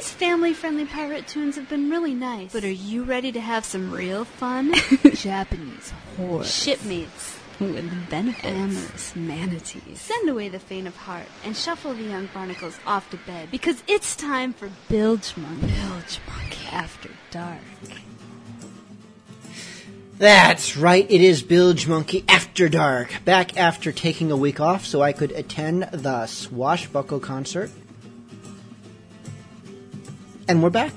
These family friendly pirate tunes have been really nice. But are you ready to have some real fun? Japanese horror. Shipmates. With benefits. Amorous manatees. Send away the faint of heart and shuffle the young barnacles off to bed because it's time for Bilgemunky. Bilge Monkey. After dark. That's right, it is Bilgemunky After Dark. Back after taking a week off so I could attend the Swashbuckle concert. And we're back,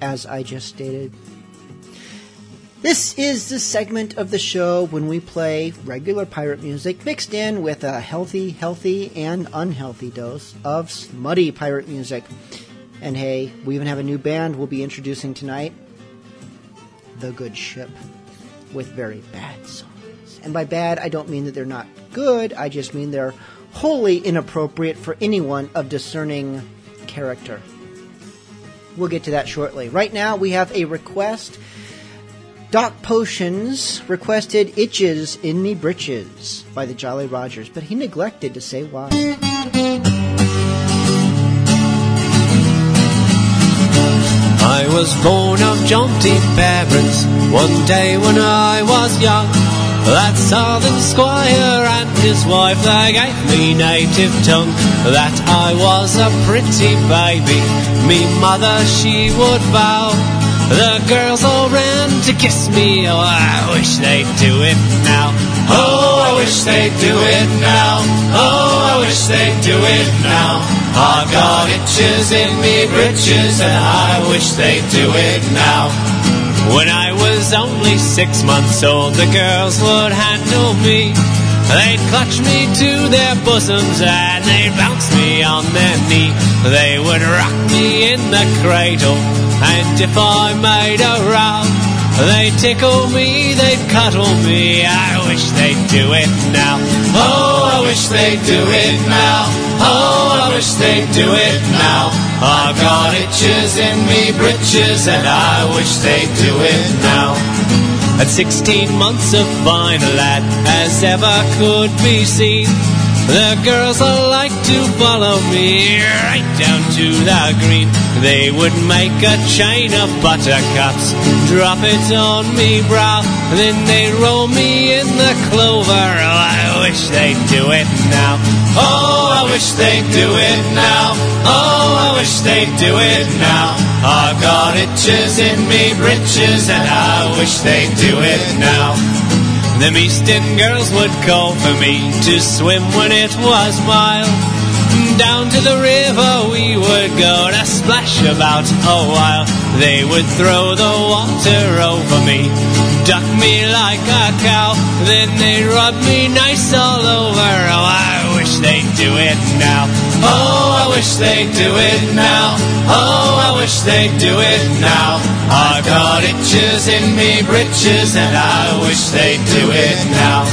as I just stated. This is the segment of the show when we play regular pirate music mixed in with a healthy, healthy, and unhealthy dose of smutty pirate music. And hey, we even have a new band we'll be introducing tonight The Good Ship with very bad songs. And by bad, I don't mean that they're not good, I just mean they're wholly inappropriate for anyone of discerning character. We'll get to that shortly. Right now, we have a request. Doc Potions requested Itches in Me Britches by the Jolly Rogers, but he neglected to say why. I was born of jaunty parents one day when I was young. That southern squire and his wife they gave me native tongue. That I was a pretty baby, me mother she would vow. The girls all ran to kiss me, oh I wish they'd do it now. Oh, I wish they'd do it now. Oh, I wish they'd do it now. I've got itches in me britches and I wish they'd do it now. When I was only six months old, the girls would handle me. They'd clutch me to their bosoms and they'd bounce me on their knee. They would rock me in the cradle, and if I made a row, they'd tickle me, they'd cuddle me. I wish they'd do it now. Oh, I wish they'd do it now. Oh, I wish they'd do it now. I've got itches in me britches, and I wish they'd do it now. At 16 months, of fine lad as ever could be seen. The girls all like to follow me right down to the green. They would make a chain of buttercups, drop it on me brow, then they'd roll me in the clover. Oh, I wish they'd do it now. Oh, I wish they'd do it now. Oh, I wish they'd do it now. I've got itches in me britches, and I wish they'd do it now. Them eastern girls would call for me to swim when it was mild. Down to the river we would go to splash about a while. They would throw the water over me, duck me like a cow. Then they'd rub me nice all over. Oh, I wish they'd do it now. Oh, I wish they'd do it now. Oh, I wish they'd do it now. I've got itches in me britches, and I wish they'd do it now.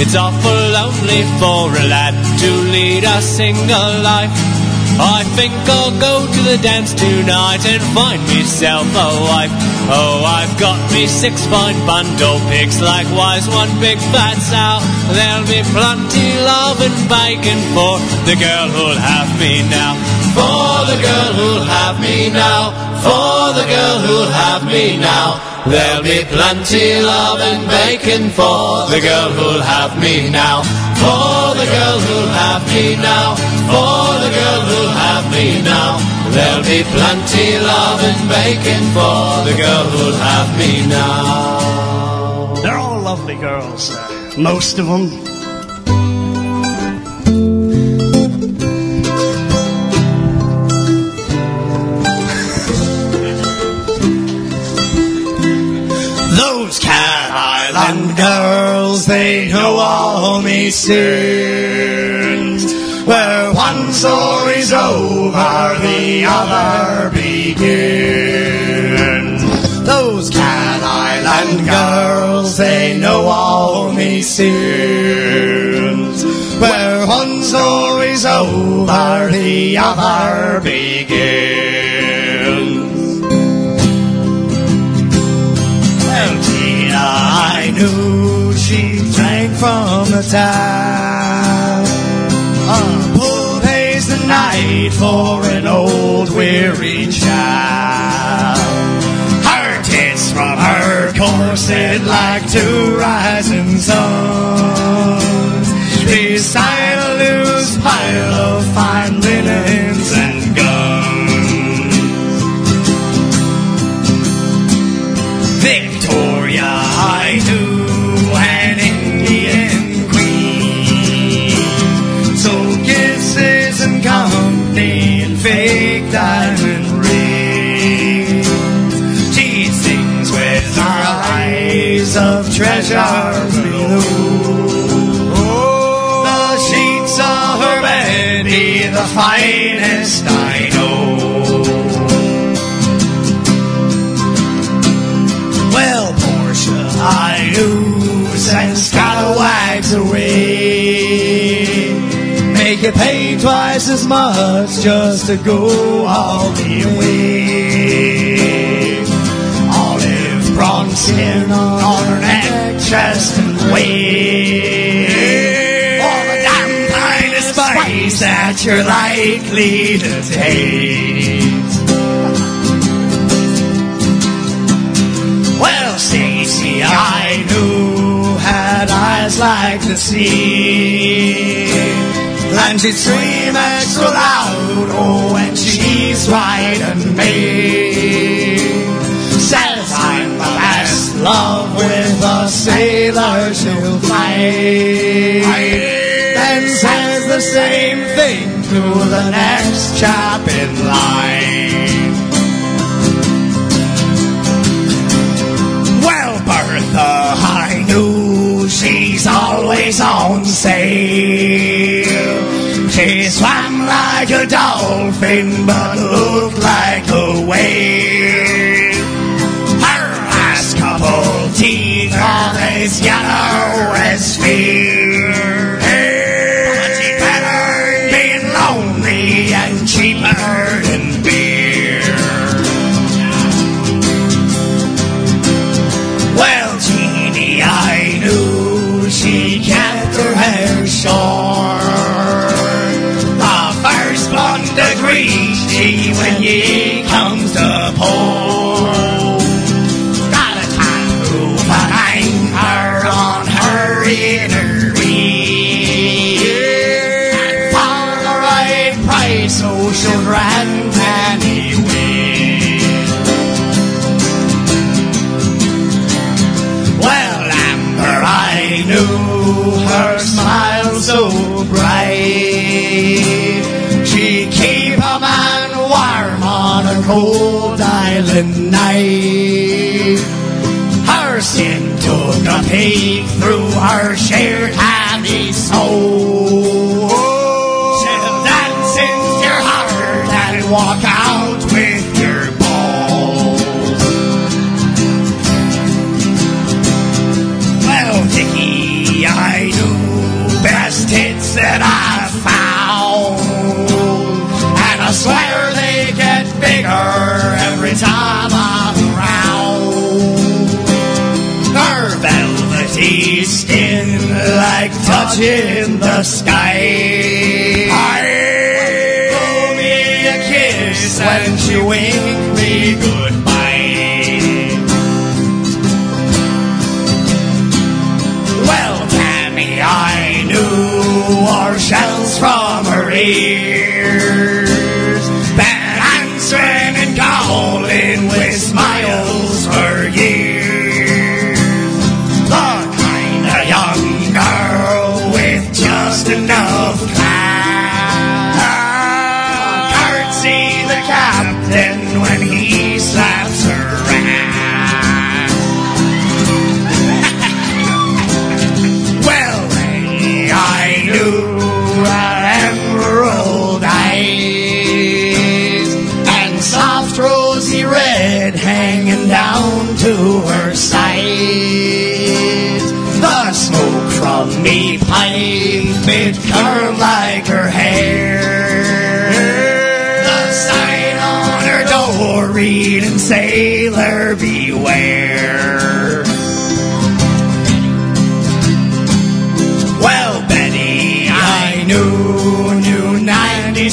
It's awful lonely for a lad to lead a single life. I think I'll go to the dance tonight and find myself a wife. Oh, I've got me six fine bundle pigs, likewise one big fat sow. There'll be plenty love and bacon for the girl who'll have me now. For the girl who'll have me now. For the girl who'll have me now. There'll be plenty love and bacon for the girl who'll have me now. For the girl who'll have me now. For the girl who'll have me now. There'll be plenty love and bacon for the girl who'll have me now. They're all lovely girls, uh, most of them. Island girls, they know all me sins. Where one story's over, the other begins. Those Cat Island girls, they know all me sins. Where one story's over, the other begins. Knew she drank from the tap. A pull pays the night for an old weary child. Her tits from her corset like two rising suns. Beside a loose pile of fine fake diamond rings. She sings with her eyes of treasure blue. Oh, the sheets of her bed be the finest twice as much just to go all the way. Olive bronze skin on her neck, chest, and waist. All the damn finest spice that you're likely to taste. Well, Stacy, I knew had eyes like the sea. And she'd scream extra loud, oh, and she's riding me. Says I'm the best love with a sailor she'll fight. Then says the same thing to the next chap in line. Well, Bertha, I knew she's always on sale. She swam like a dolphin, but looked like a whale. Her last couple teeth are as yellow as fear. Cold island night. Her sin took a peek through her shared handy soul. Touching the sky. I blow me a kiss when she winked me goodbye.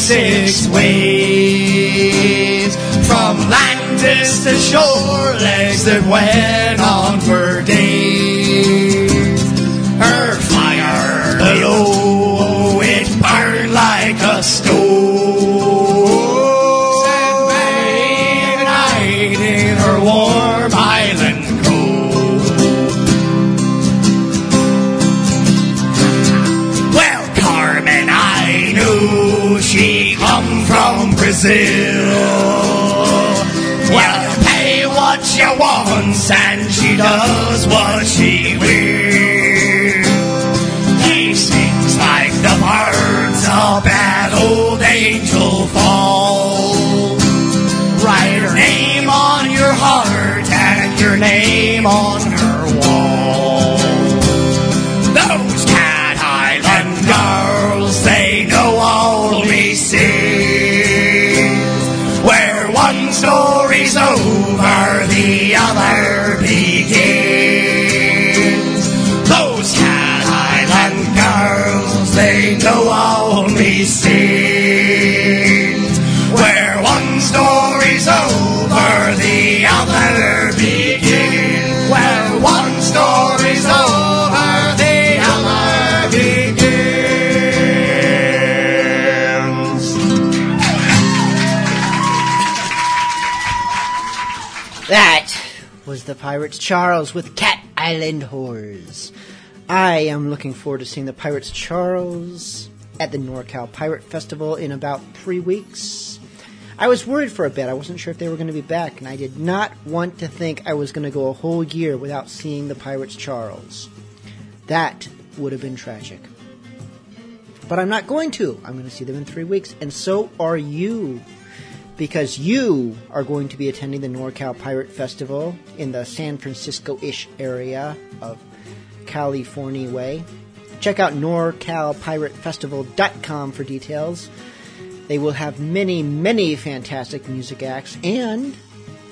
six ways from Landis to shore, legs that went on. Brazil. Well, you pay what you want, and she does what she will. He sings like the birds up at Old Angel Falls. Write her name on your heart and your name on her Pirates Charles with Cat Island Whores. I am looking forward to seeing the Pirates Charles at the NorCal Pirate Festival in about three weeks. I was worried for a bit. I wasn't sure if they were going to be back, and I did not want to think I was going to go a whole year without seeing the Pirates Charles. That would have been tragic. But I'm not going to. I'm going to see them in three weeks, and so are you because you are going to be attending the NorCal Pirate Festival in the San Francisco ish area of California Way. Check out NorCalPirateFestival.com for details. They will have many, many fantastic music acts and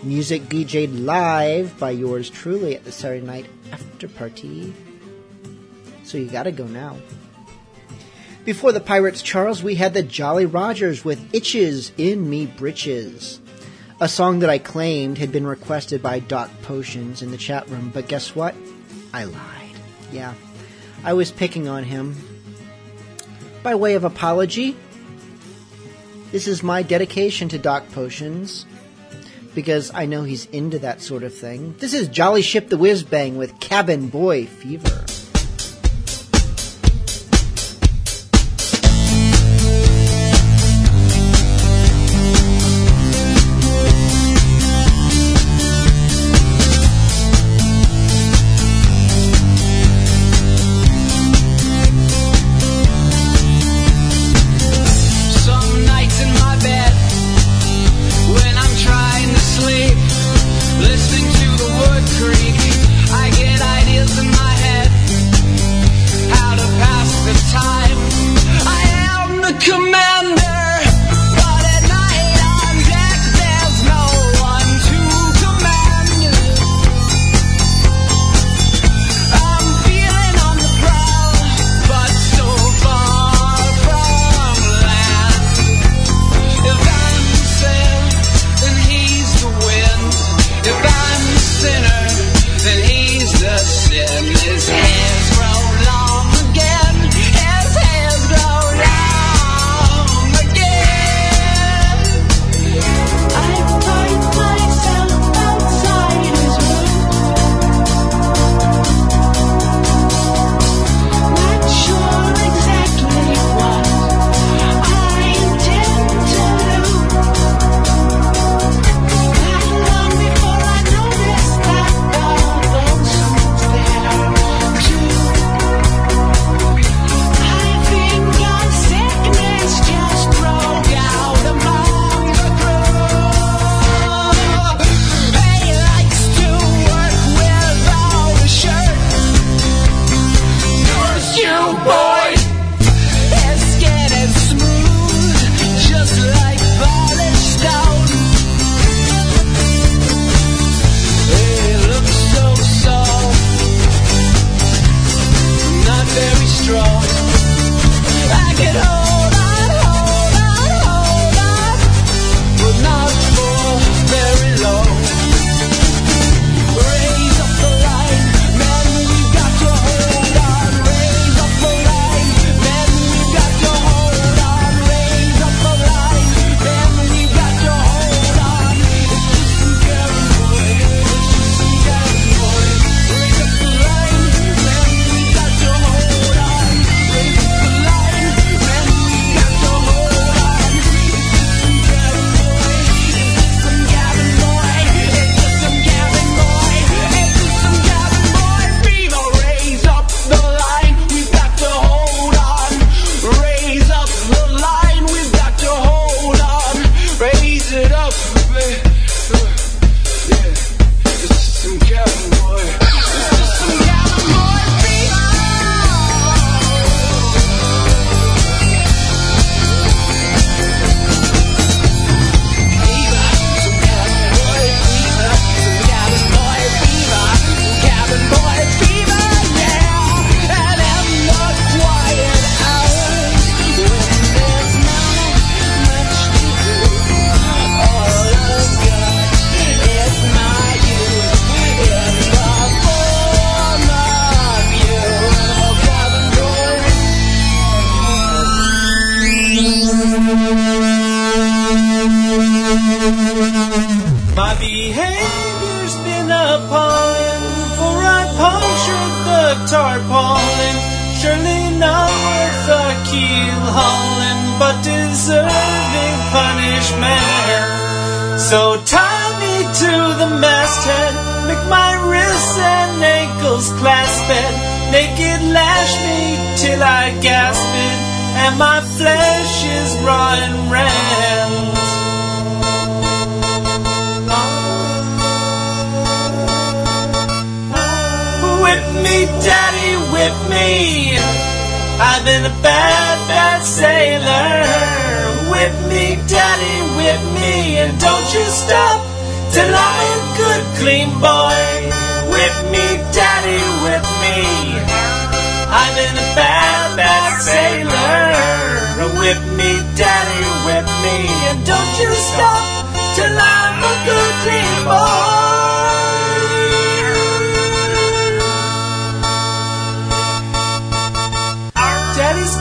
music DJ'd live by yours truly at the Saturday night after party. So you gotta go now. Before the Pirates Charles, we had the Jolly Rogers with Itches in Me Britches. A song that I claimed had been requested by Doc Potions in the chat room, but guess what? I lied. Yeah, I was picking on him. By way of apology, this is my dedication to Doc Potions because I know he's into that sort of thing. This is Jolly Ship the Whiz Bang with Cabin Boy Fever. boys. Behavior's been appalling, for I punctured the tarpaulin. Surely not worth a keel hauling, but deserving punishment. So tie me to the masthead, make my wrists and ankles clasp it. Naked lash me till I gasp it, and my flesh is raw and rent. Me, daddy, whip me. I've been a bad, bad sailor. Whip me, daddy, whip me. And don't you stop till I'm a good, clean boy. Whip me, daddy, whip me. I've been a bad, bad sailor. Whip me, daddy, whip me. And don't you stop till I'm a good, clean boy.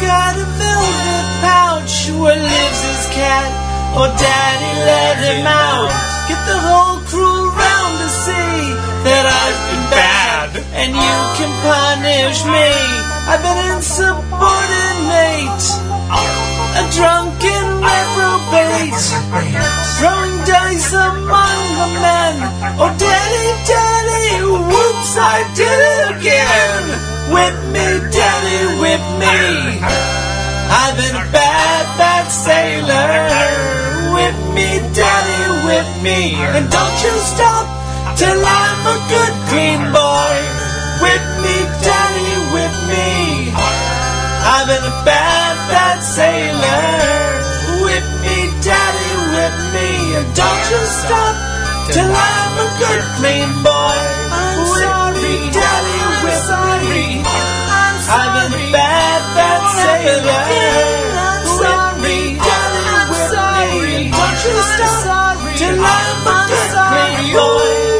Got a velvet pouch where lives his cat. Oh, Daddy, let him out. Get the whole crew round to see that I've been bad, and you can punish me. I've been insubordinate, a drunken reprobate, throwing dice among the men. Oh, Daddy, Daddy, whoops, I did it again. Whip me, Daddy, whip me. I've been a bad, bad sailor. Whip me, Daddy, whip me. And don't you stop till I'm a good, clean boy. Whip me, Daddy, whip me. I've been a bad, bad sailor. Whip me, Daddy, whip me. And don't you stop till I'm a good, clean boy. I'm sorry, Daddy, whip me. I've been a bad, bad sailor. Whip me, Daddy, whip me. Don't you stop till I'm a good, boy.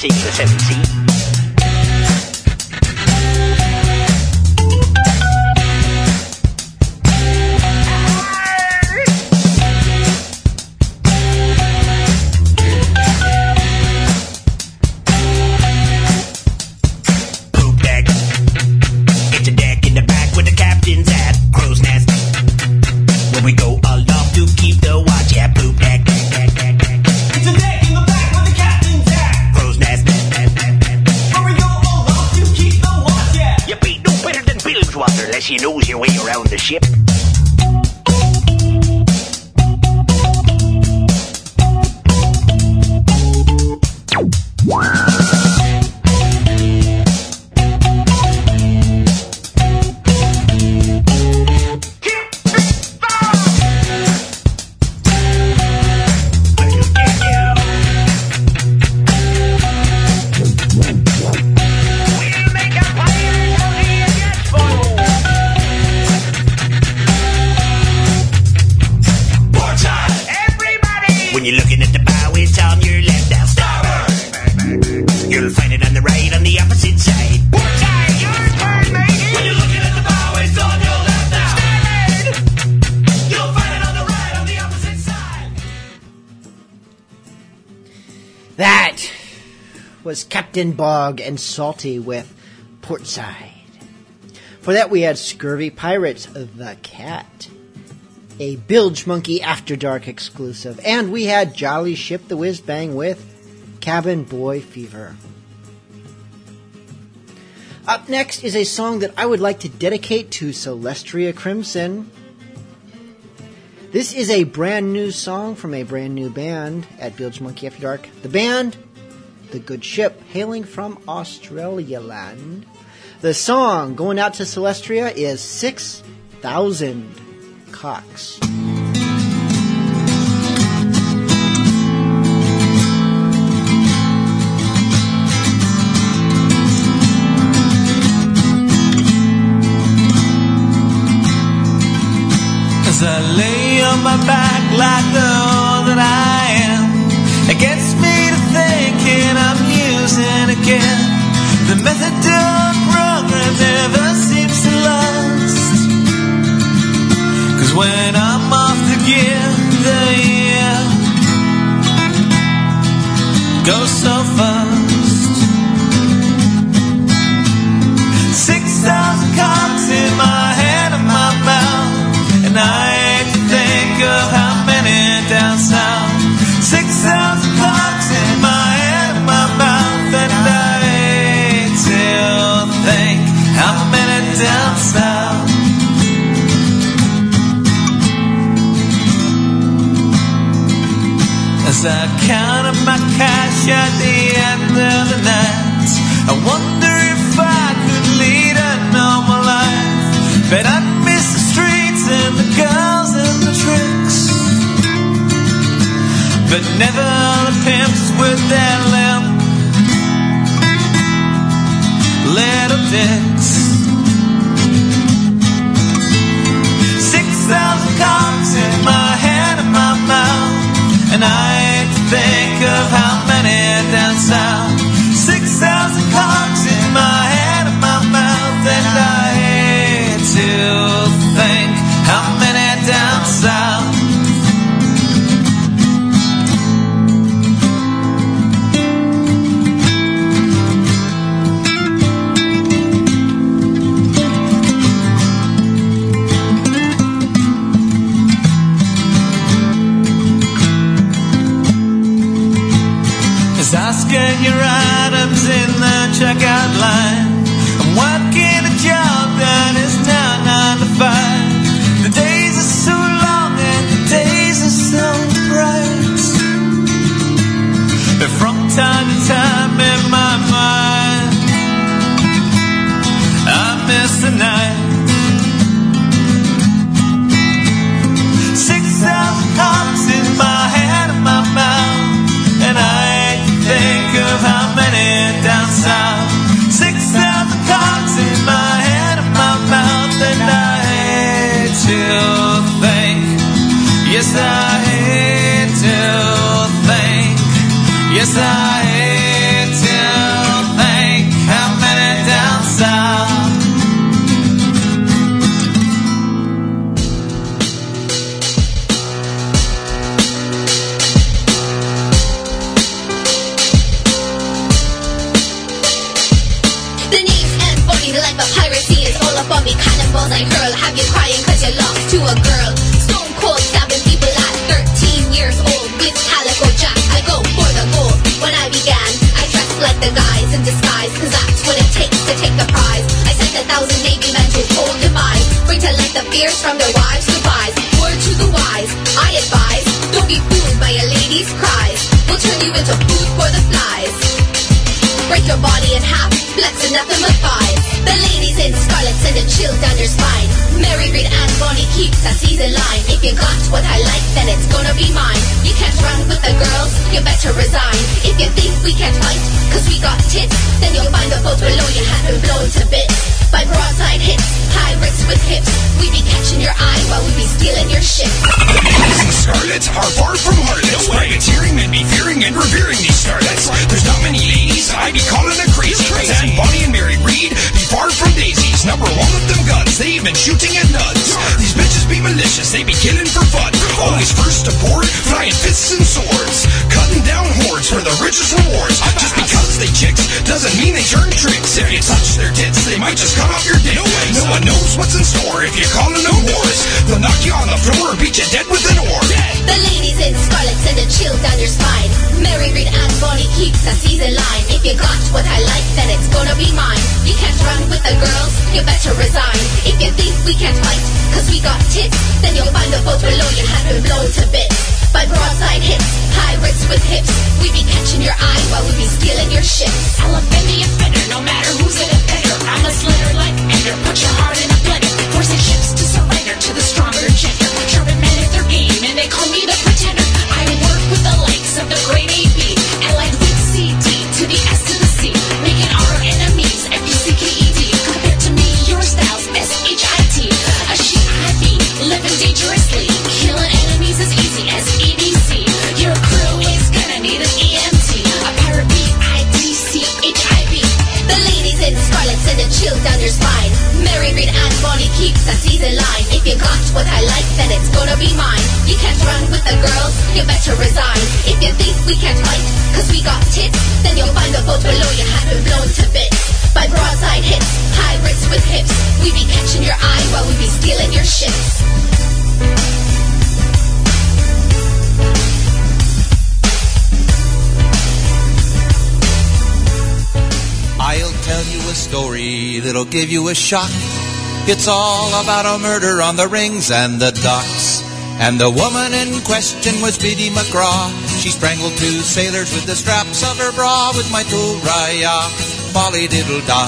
Stern if you want to sail the seven seas. Captain Bog and Salty with Portside. For that, we had Scurvy Pirates, of The Cat, a Bilgemunky After Dark exclusive, and we had Jolly Ship the Whiz Bang with Cabin Boy Fever. Up next is a song that I would like to dedicate to Celestria Crimson. This is a brand new song from a brand new band at Bilgemunky After Dark. The band the good ship, hailing from Australia land. The song going out to Celestria is 6,000 Cocks. As I lay on my back like the that I am, it thinking I'm using again. The method of program never seems to last. Cause when I'm off the gear, the year uh, goes so fast. but never the pimps with their lamp. Let up there. chill down your spine. Mary, Read, and Bonny keeps a season line. If you got what I like, then it's gonna be mine. You can't run with the girls, you better resign. If you think we can't fight, cause we got tits, then you'll find the boat below you have been blown to bits by broadside hits. Pirates with hips. We be catching your eye while we be stealing your are far from heartless. Privateering men be fearing and revering these starlets. There's not many ladies I be calling a crazy. crazy. And Bonny and Mary Read be far from daisies. Number one of them guns. They even shooting at nuns. These bitches be malicious. They be killing for fun. Always first to port, flying fists and swords. Cutting down hordes for the richest rewards. Just because they chicks doesn't mean they turn tricks. If you touch their tits, they might just cut off your dick. No, no one knows what's in store if you're calling them whores. They'll knock you on the floor or beat you dead with an oar. The ladies in scarlet send a chill down your spine. Mary Read and Bonny keeps a season line. If you got what I like, then it's gonna be mine. You can't run with the girls, you better resign. If you think we can't fight, cause we got tits, then you'll find the boat below you has been blown to bits. By broadside hits, wrists with hips. We be catching your eye while we be stealing your offend the offender, no matter who's an offender. I'm a slitter like Ender, put your heart in a blender. Forcing ships to surrender to the stronger gender. Sharpen men at their game, and they call me the A season line. If you got what I like, then it's gonna be mine. You can't run with the girls, you better resign. If you think we can't fight, cause we got tits, then you'll find the boat below you has been blown to bits. By broadside hits, high wrists with hips. We be catching your eye while we be stealing your ships. I'll tell you a story that'll give you a shock. It's all about a murder on the rings and the docks. And the woman in question was Biddy McGraw. She strangled two sailors with the straps of her bra with my tooraya, folly diddle da.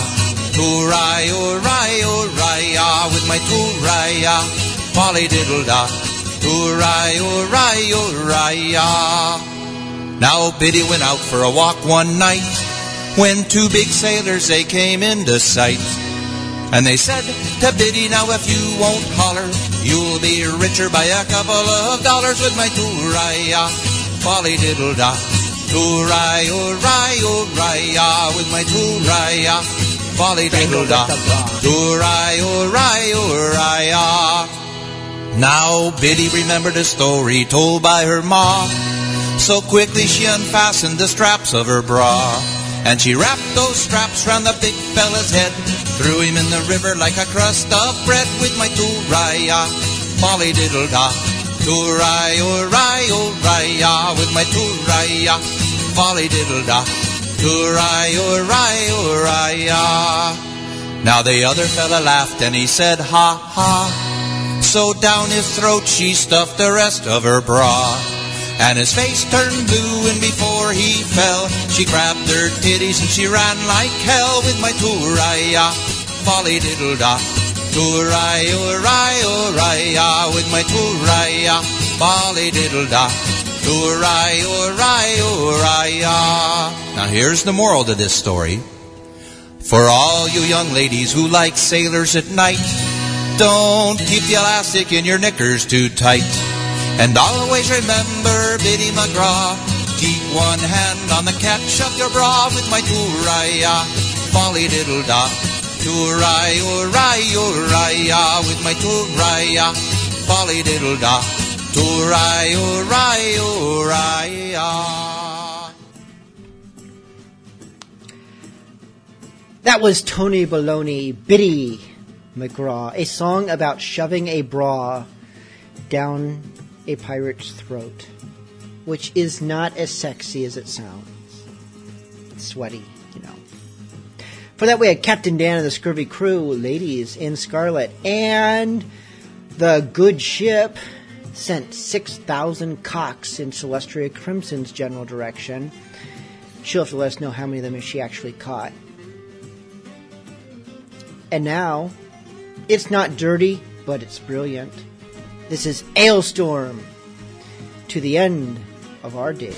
Tooraya, oraya, oraya, with my tooraya, folly diddle da. Tooraya, oraya, oraya. Now Biddy went out for a walk one night when two big sailors they came into sight. And they said to Biddy, now if you won't holler, you'll be richer by a couple of dollars with my tooraya, folly diddle da. Tooraya, oraya, oraya, with my tooraya, folly diddle da. Tooraya, oraya, oraya. Now Biddy remembered a story told by her ma. So quickly she unfastened the straps of her bra. And she wrapped those straps round the big fella's head. Threw him in the river like a crust of bread with my tooraya, folly diddle da. Tooraya, oraya, oraya, with my tooraya, folly diddle da. Tooraya, oraya, oraya. Now the other fella laughed and he said, ha ha. So down his throat she stuffed the rest of her bra. And his face turned blue, and before he fell, she grabbed her titties and she ran like hell with my tooraya, folly diddle da. Tooraya, oraya, oraya, with my tooraya, folly diddle da. Tooraya, oraya, oraya. Now here's the moral to this story. For all you young ladies who like sailors at night, don't keep the elastic in your knickers too tight. And always remember Biddy McGraw. Keep one hand on the catch of your bra with my tooraya, folly diddle da. Tooraya, oraya, oraya, with my tooraya, folly diddle da. Tooraya, oraya, oraya. That was Tony Baloney, Biddy McGraw, a song about shoving a bra down a pirate's throat, which is not as sexy as it sounds. It's sweaty, you know. For that, we had Captain Dan and the Scurvy Crew, Ladies in Scarlet, and the good ship sent 6,000 cocks in Celestria Crimson's general direction. She'll have to let us know how many of them she actually caught. And now, it's not dirty, but it's brilliant. This is Alestorm to the end of our days.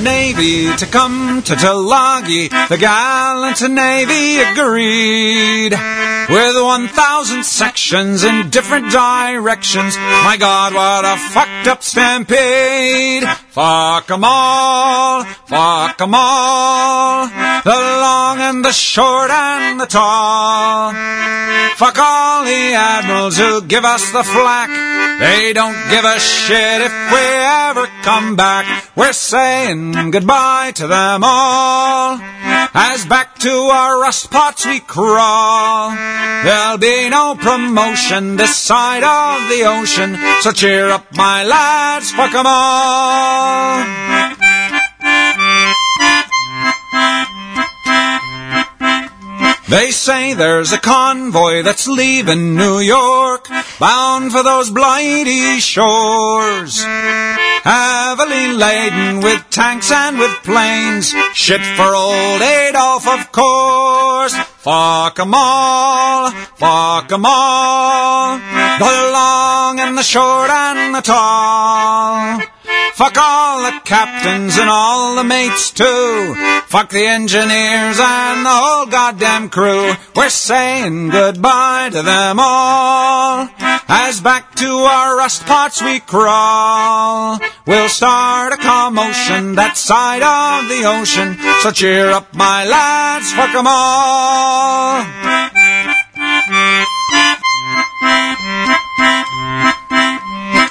The Navy to come to Tulagi. The gallant Navy agreed. With 1,000 sections in different directions. My God, what a fucked up stampede. Fuck 'em all, fuck 'em all. The long and the short and the tall. Fuck all the admirals who give us the flack. They don't give a shit if we ever come back. We're saying goodbye to them all. As back to our rust pots we crawl. There'll be no promotion this side of the ocean. So cheer up, my lads, fuck 'em all. They say there's a convoy that's leaving New York, bound for those blighty shores. Heavily laden with tanks and with planes, shit for old Adolf, of course. Fuck 'em all, fuck 'em all, the long and the short and the tall. Fuck all the captains and all the mates too. Fuck the engineers and the whole goddamn crew. We're saying goodbye to them all. As back to our rust pots we crawl. We'll start a commotion that side of the ocean. So cheer up, my lads, fuck 'em all.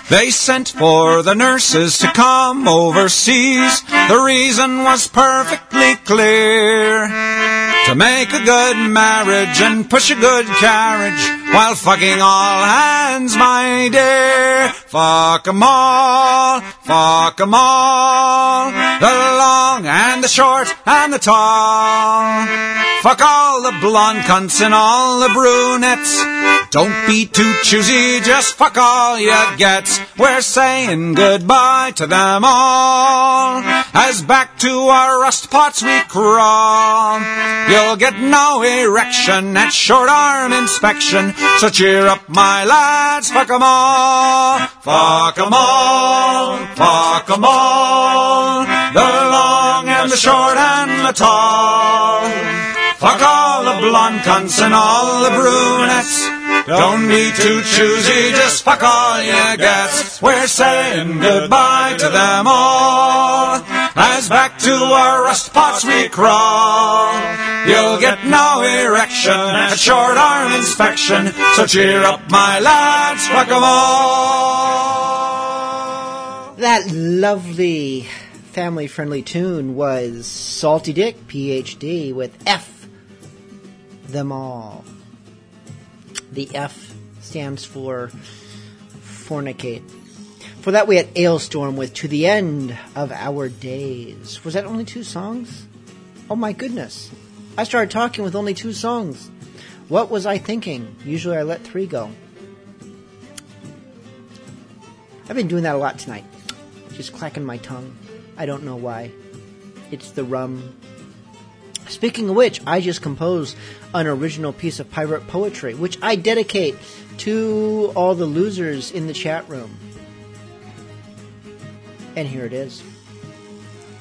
They sent for the nurses to come overseas. The reason was perfectly clear. To make a good marriage and push a good carriage while fucking all hands, my dear. Fuck 'em all, fuck 'em all. The long and the short and the tall. Fuck all the blonde cunts and all the brunettes. Don't be too choosy, just fuck all you get. We're saying goodbye to them all. As back to our rust pots we crawl. You'll get no erection at short arm inspection. So cheer up, my lads, fuck 'em all. Fuck 'em all, fuck 'em all. The long and the short and the tall. Fuck all the blonde cunts and all the brunettes. Don't be too choosy, just fuck all you get. We're saying goodbye to them all. As back to our rust pots we crawl. You'll get no erection at short arm inspection. So cheer up, my lads, fuck 'em all. That lovely family friendly tune was Salty Dick PhD with F them all. The F stands for fornicate. For that we had Alestorm with To the End of Our Days. Was that only two songs? Oh my goodness. I started talking with only two songs. What was I thinking? Usually I let three go. I've been doing that a lot tonight. Just clacking my tongue. I don't know why. It's the rum. Speaking of which, I just composed an original piece of pirate poetry, which I dedicate to all the losers in the chat room. And here it is.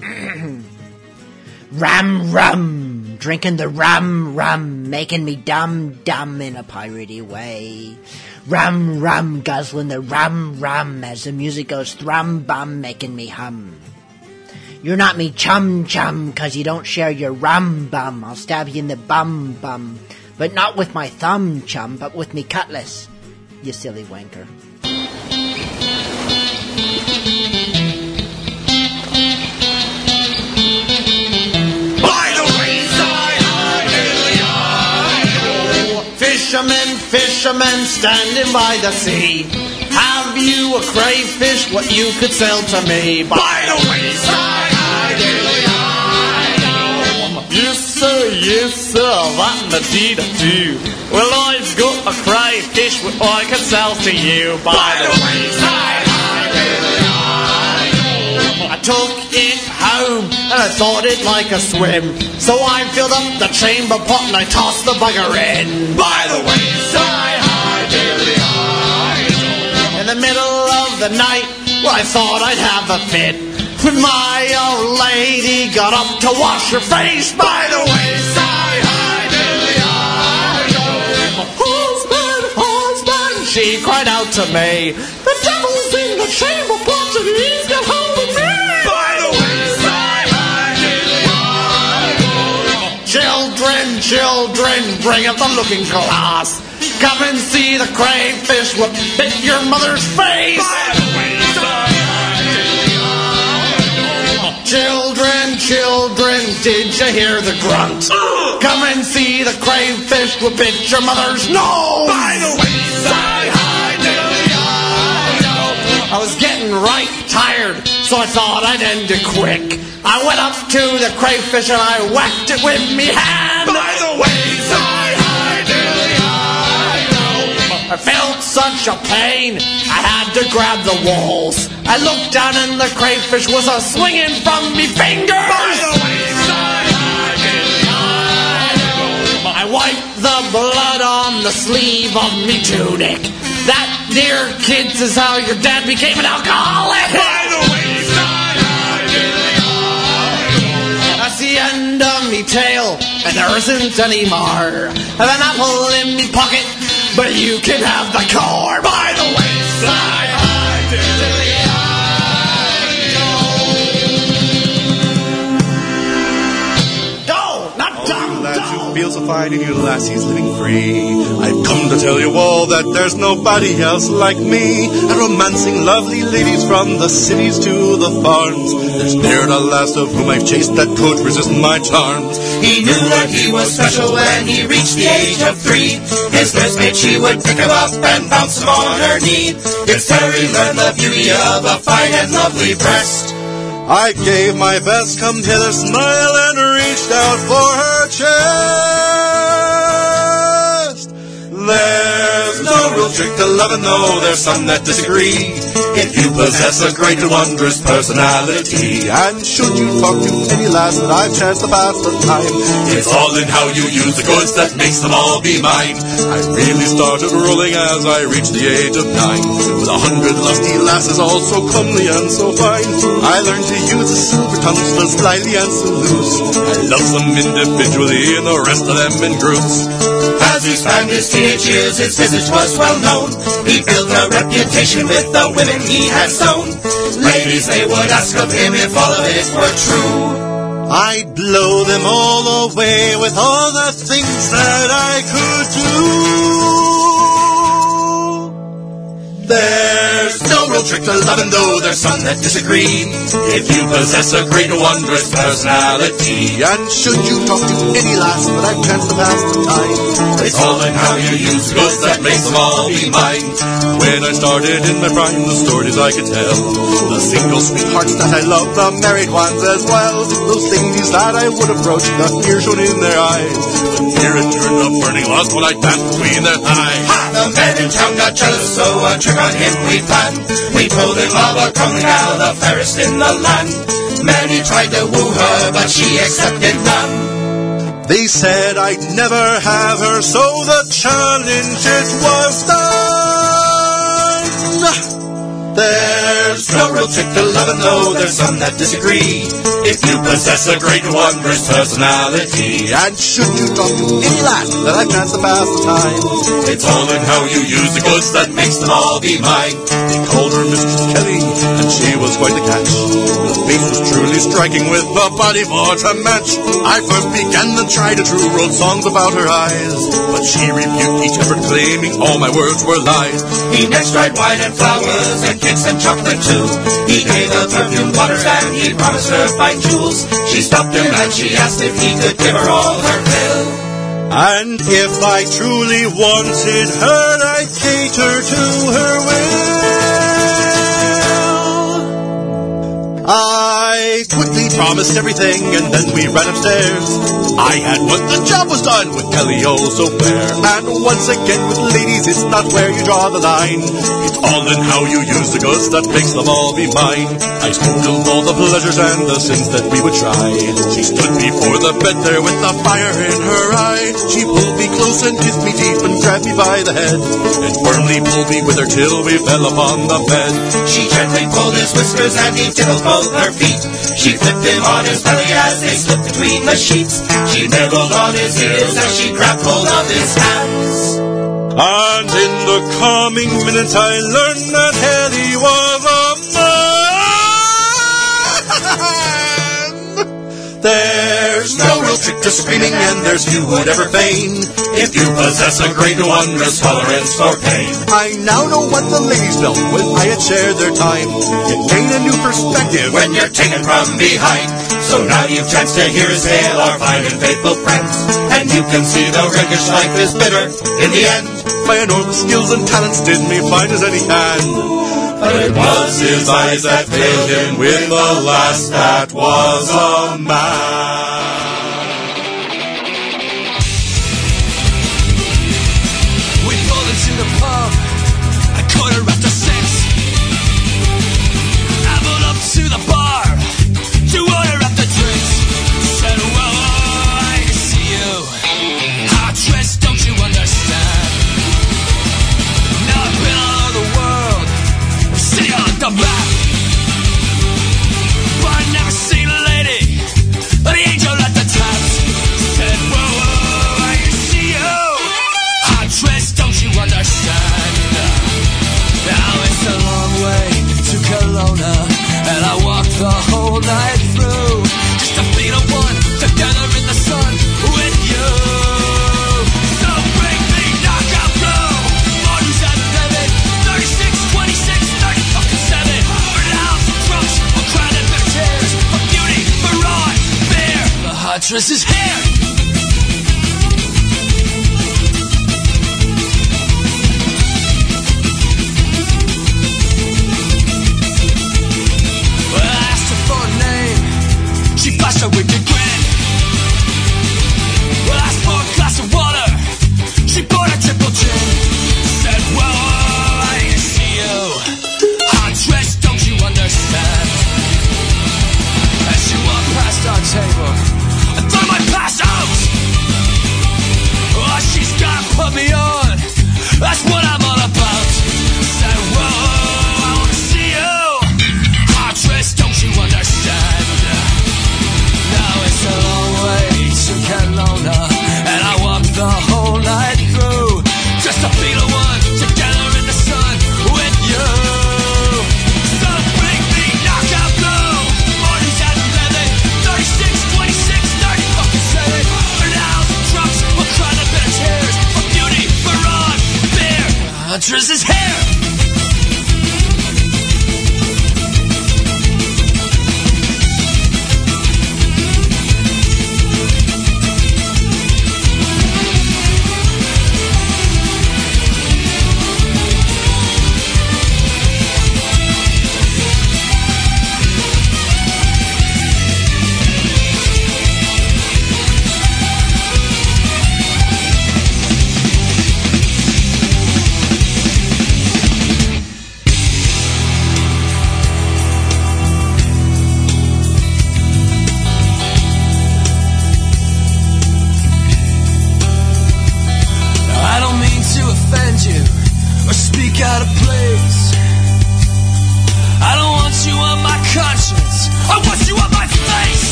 rum, rum, drinking the rum, rum, making me dumb, dumb in a piratey way. Rum, rum, guzzling the rum, rum, as the music goes thrum, bum, making me hum. You're not me chum chum, cause you don't share your rum bum. I'll stab you in the bum bum. But not with my thumb chum, but with me cutlass. You silly wanker. Fishermen, fishermen standing by the sea. Have you a crayfish what you could sell to me? By the wayside, Yes, sir, yes, sir, that indeed I do. Well, I've got a crayfish what I can sell to you. By the wayside, I took it home and I thought it like a swim. So I filled up the chamber pot and I tossed the bugger in. By the wayside, in the middle of the night, well, I thought I'd have a fit. When my old lady got up to wash her face by the wayside, husband, husband, she cried out to me, the devil's in the chamber pot bring up the looking glass. Come and see the crayfish what bit your mother's face. Children, children, did you hear the grunt? Come and see the crayfish what bit your mother's nose. By the wayside, I was getting right tired, so I thought I'd end it quick. I went up to the crayfish and I whacked it with me hand. By the wayside, I felt such a pain, I had to grab the walls. I looked down and the crayfish was a swinging from me fingers. By the wayside, I wiped the blood on the sleeve of me tunic. That, dear kids, is how your dad became an alcoholic. By the wayside, I can That's the end of me tale, and there isn't any more. Have an apple in me pocket, but you can have the car By the wayside, Go, down, Lads, you feel so fine and you lassies living free. I've come to tell you all that there's nobody else like me. And romancing lovely ladies from the cities to the farms. There's ne'er a lass of whom I've chased that could resist my charms. He knew that he was special when he reached the age of three. His first mate, she would pick him up and bounce him on her knee. It's there he learned the beauty of a fine and lovely breast. I gave my best come hither smile and reached out for her chest. Real trick to loving, though there's some that disagree. If you possess a great and wondrous personality, and should you talk to any lass that I've chanced to pass the time, it's all in how you use the goods that makes them all be mine. I really started rolling as I reached the age of nine, with a hundred lusty lasses, all so comely and so fine. I learned to use the silver tongues so slyly and so loose. I love them individually and the rest of them in groups. As he spanned his teenage years, his visage was well known. He built a reputation with the women he had sown. Ladies, they would ask of him if all of it were true. I'd blow them all away with all the things that I could do. There's no real trick to loving, though there's some that disagree. If you possess a great and wondrous personality, And should you talk to any lass that I've chanced to pass the time, it's all in how you use the goods that makes them all be mine. When I started in my prime, the stories I could tell. The single sweethearts that I love, the married ones as well. Those ladies that I would approach, the fear shown in their eyes. the it turned up burning lust when I danced between their thighs. Ha! The men in town got jealous, so a trick on him we planned. We told him of a comely gal, the fairest in the land. Many tried to woo her, but she accepted none. They said I'd never have her, so the challenge it was done. There's no real trick to love, loving, though there's some that disagree. If you possess a great and wondrous personality, And should you talk to any lass that I've pass the time, it's all in how you use the goods that makes them all be mine. They called her Mistress Kelly, and she was quite the catch. The face was truly striking with the body for to match. I first began to try to true, wrote songs about her eyes, but she rebuked each effort, claiming all my words were lies. He next tried wine and flowers and cakes and chocolate too. He gave her perfumed waters and he promised her fine jewels. She stopped him and she asked if he could give her all her fill. And if I truly wanted her, I'd cater to her will. I quickly promised everything, and then we ran upstairs. I had what the job was done with Kelly also fair. And once again with ladies, it's not where you draw the line. It's all in how you use the goods that makes them all be mine. I spoke of all the pleasures and the sins that we would try. She stood before the bed there with the fire in her eye. She pulled me close and kissed me deep and grabbed me by the head. And firmly pulled me with her till we fell upon the bed. She gently pulled his whiskers and he tickled both her feet. She flipped him on his belly as they slipped between the sheets. She nibbled on his ears as she grappled on his hands. And in the coming minutes I learned that Hetty was a There's no real trick to screaming, and there's few would ever vein. If you possess a great wondrous tolerance for pain. I now know what the ladies felt when I had shared their time. It gained a new perspective when you're taken from behind. So now you've chanced to hear us hail our fine and faithful friends. And you can see the rakish life is bitter in the end. My enormous skills and talents did me fine as any hand. But it was his eyes that failed him with the last that was a man. stresses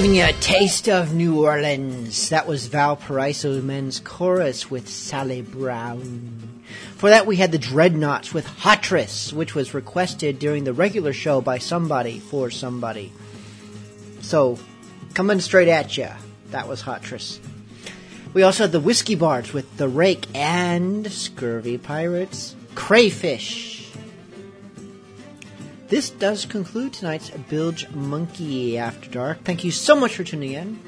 giving you a taste of New Orleans. That was Valparaiso Men's Chorus with Sally Brown. For that, we had the Dreadnoughts with Hatress, which was requested during the regular show by somebody for somebody. So, coming straight at you, that was Hatress. We also had the Whiskey Bards with The Rake and Scurvy Pirates, Crayfish. This does conclude tonight's Bilgemunky After Dark. Thank you so much for tuning in.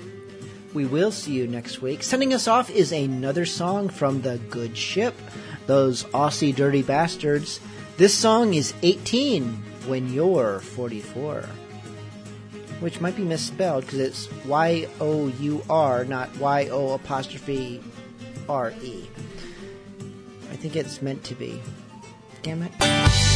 We will see you next week. Sending us off is another song from the Good Ship, those Aussie dirty bastards. This song is 18 when you're 44, which might be misspelled because it's Y O U R, not Y O apostrophe R E. I think it's meant to be. Damn it.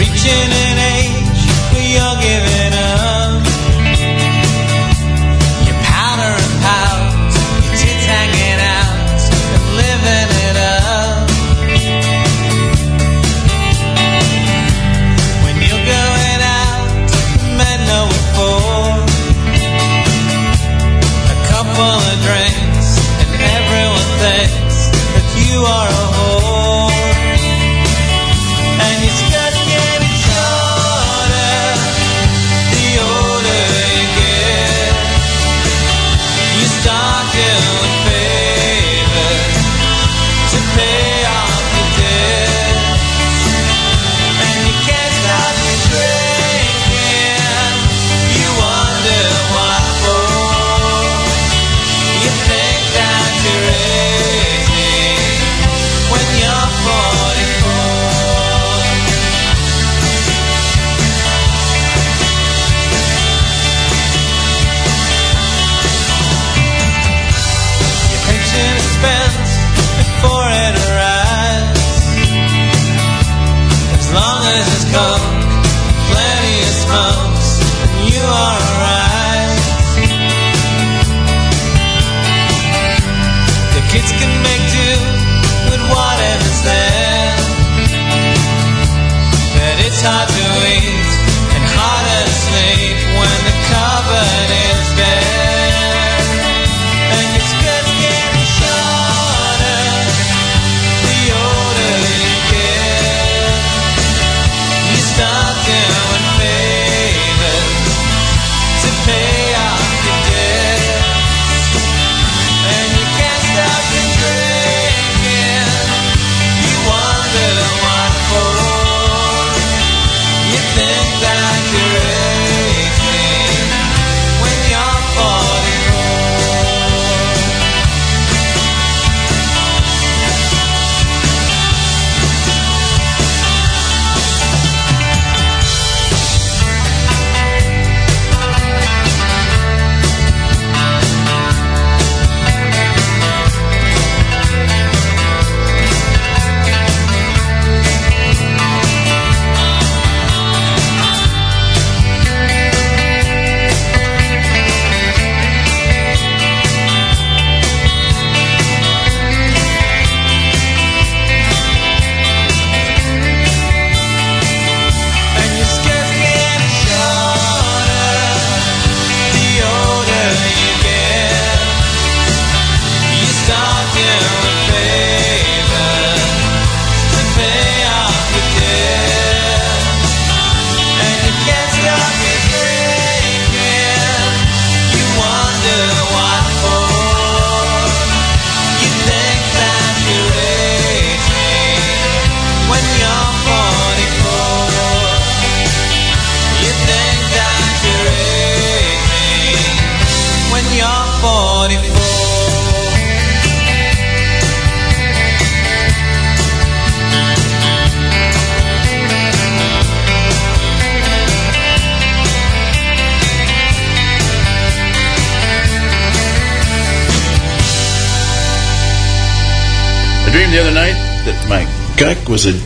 Reaching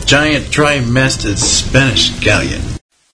giant tri-masted Spanish galleon.